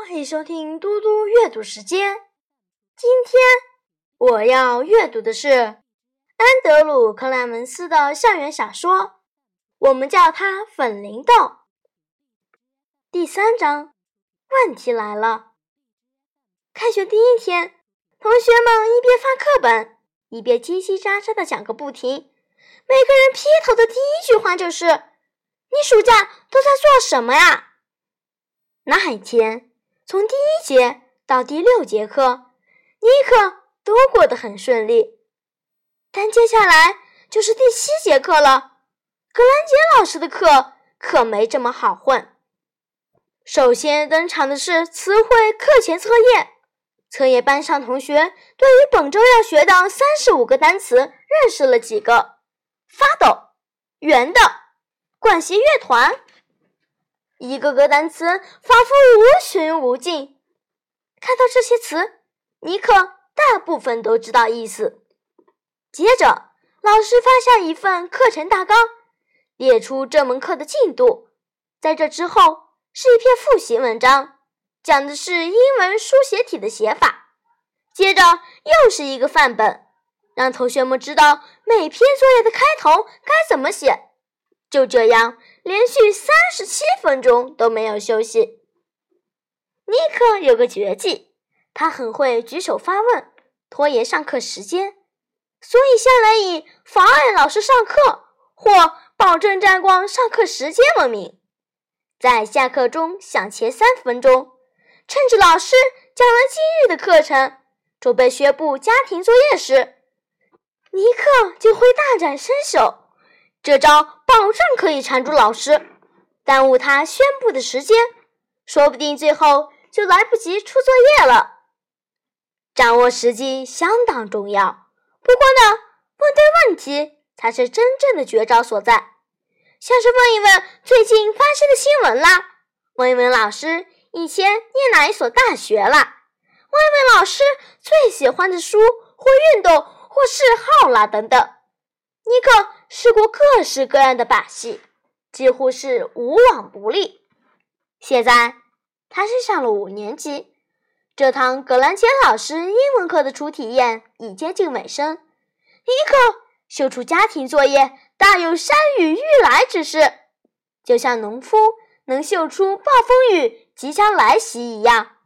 欢迎收听嘟嘟阅读时间。今天我要阅读的是安德鲁·克莱门斯的校园小说，我们叫它《粉铃豆》。第三章，问题来了。开学第一天，同学们一边翻课本，一边叽叽喳喳的讲个不停。每个人劈头的第一句话就是：“你暑假都在做什么呀？”那一天，从第一节到第六节课，尼克都过得很顺利。但接下来就是第七节课了，格兰杰老师的课可没这么好混。首先登场的是词汇课前测验，测验班上同学对于本周要学的三十五个单词认识了几个？发抖，圆的，管弦乐团。一个个单词仿佛无穷无尽。看到这些词，尼克大部分都知道意思。接着，老师发下一份课程大纲，列出这门课的进度。在这之后是一篇复习文章，讲的是英文书写体的写法。接着又是一个范本，让同学们知道每篇作业的开头该怎么写。就这样，连续三十七分钟都没有休息。尼克有个绝技，他很会举手发问，拖延上课时间，所以向来以妨碍老师上课或保证占光上课时间闻名。在下课钟响前三分钟，趁着老师讲完今日的课程，准备宣布家庭作业时，尼克就会大展身手。这招保证可以缠住老师，耽误他宣布的时间，说不定最后就来不及出作业了。掌握时机相当重要，不过呢，问对问题才是真正的绝招所在。像是问一问最近发生的新闻啦，问一问老师以前念哪一所大学啦，问一问老师最喜欢的书或运动或嗜好啦，等等。尼克。试过各式各样的把戏，几乎是无往不利。现在他是上了五年级，这堂格兰杰老师英文课的初体验已接近尾声。尼克秀出家庭作业大有山雨欲来之势，就像农夫能秀出暴风雨即将来袭一样。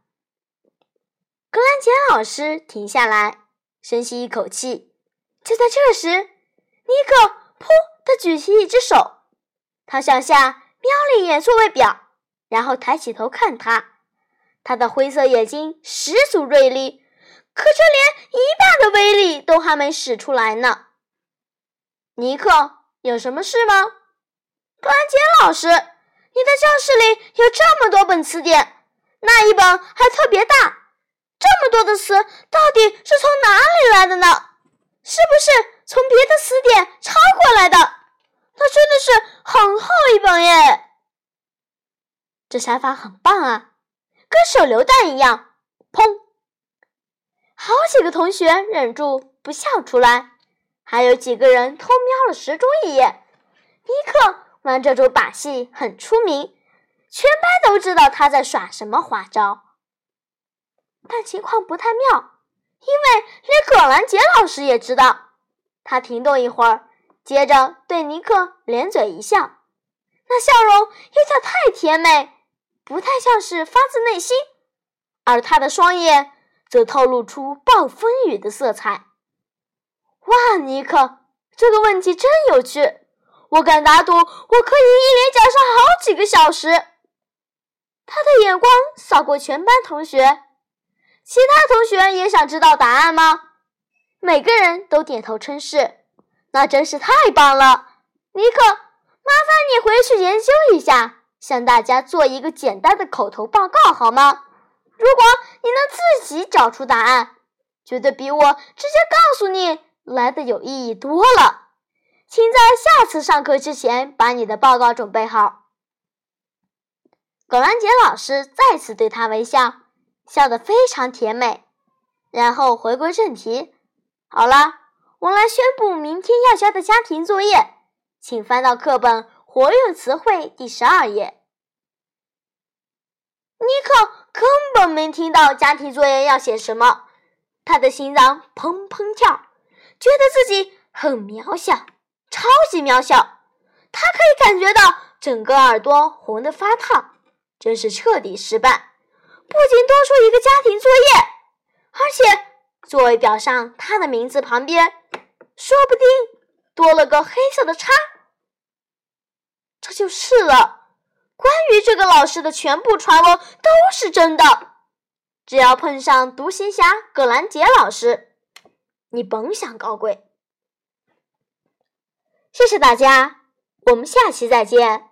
格兰杰老师停下来，深吸一口气。就在这时，尼克。噗！他举起一只手，他向下瞄了一眼座位表，然后抬起头看他。他的灰色眼睛十足锐利，可却连一半的威力都还没使出来呢。尼克，有什么事吗？格兰杰老师，你的教室里有这么多本词典，那一本还特别大，这么多的词到底是从哪里来的呢？是不是？从别的词典过来的，那真的是很厚一本耶！这想法很棒啊，跟手榴弹一样，砰！好几个同学忍住不笑出来，还有几个人偷瞄了时钟一眼。尼克玩这种把戏很出名，全班都知道他在耍什么花招。但情况不太妙，因为连葛兰杰老师也知道。他停顿一会儿，接着对尼克咧嘴一笑，那笑容有点太甜美，不太像是发自内心，而他的双眼则透露出暴风雨的色彩。哇，尼克，这个问题真有趣，我敢打赌，我可以一连讲上好几个小时。他的眼光扫过全班同学，其他同学也想知道答案吗？每个人都点头称是，那真是太棒了，尼克！麻烦你回去研究一下，向大家做一个简单的口头报告好吗？如果你能自己找出答案，绝对比我直接告诉你来的有意义多了。请在下次上课之前把你的报告准备好。葛兰杰老师再次对他微笑，笑得非常甜美，然后回归正题。好了，我来宣布明天要交的家庭作业，请翻到课本活用词汇第十二页。尼克根本没听到家庭作业要写什么，他的心脏砰砰跳，觉得自己很渺小，超级渺小。他可以感觉到整个耳朵红得发烫，真是彻底失败。不仅多出一个家庭作业，而且座位表上他的名字旁边，说不定多了个黑色的叉。这就是了。关于这个老师的全部传闻都是真的。只要碰上独行侠葛兰杰老师，你甭想高贵。谢谢大家，我们下期再见。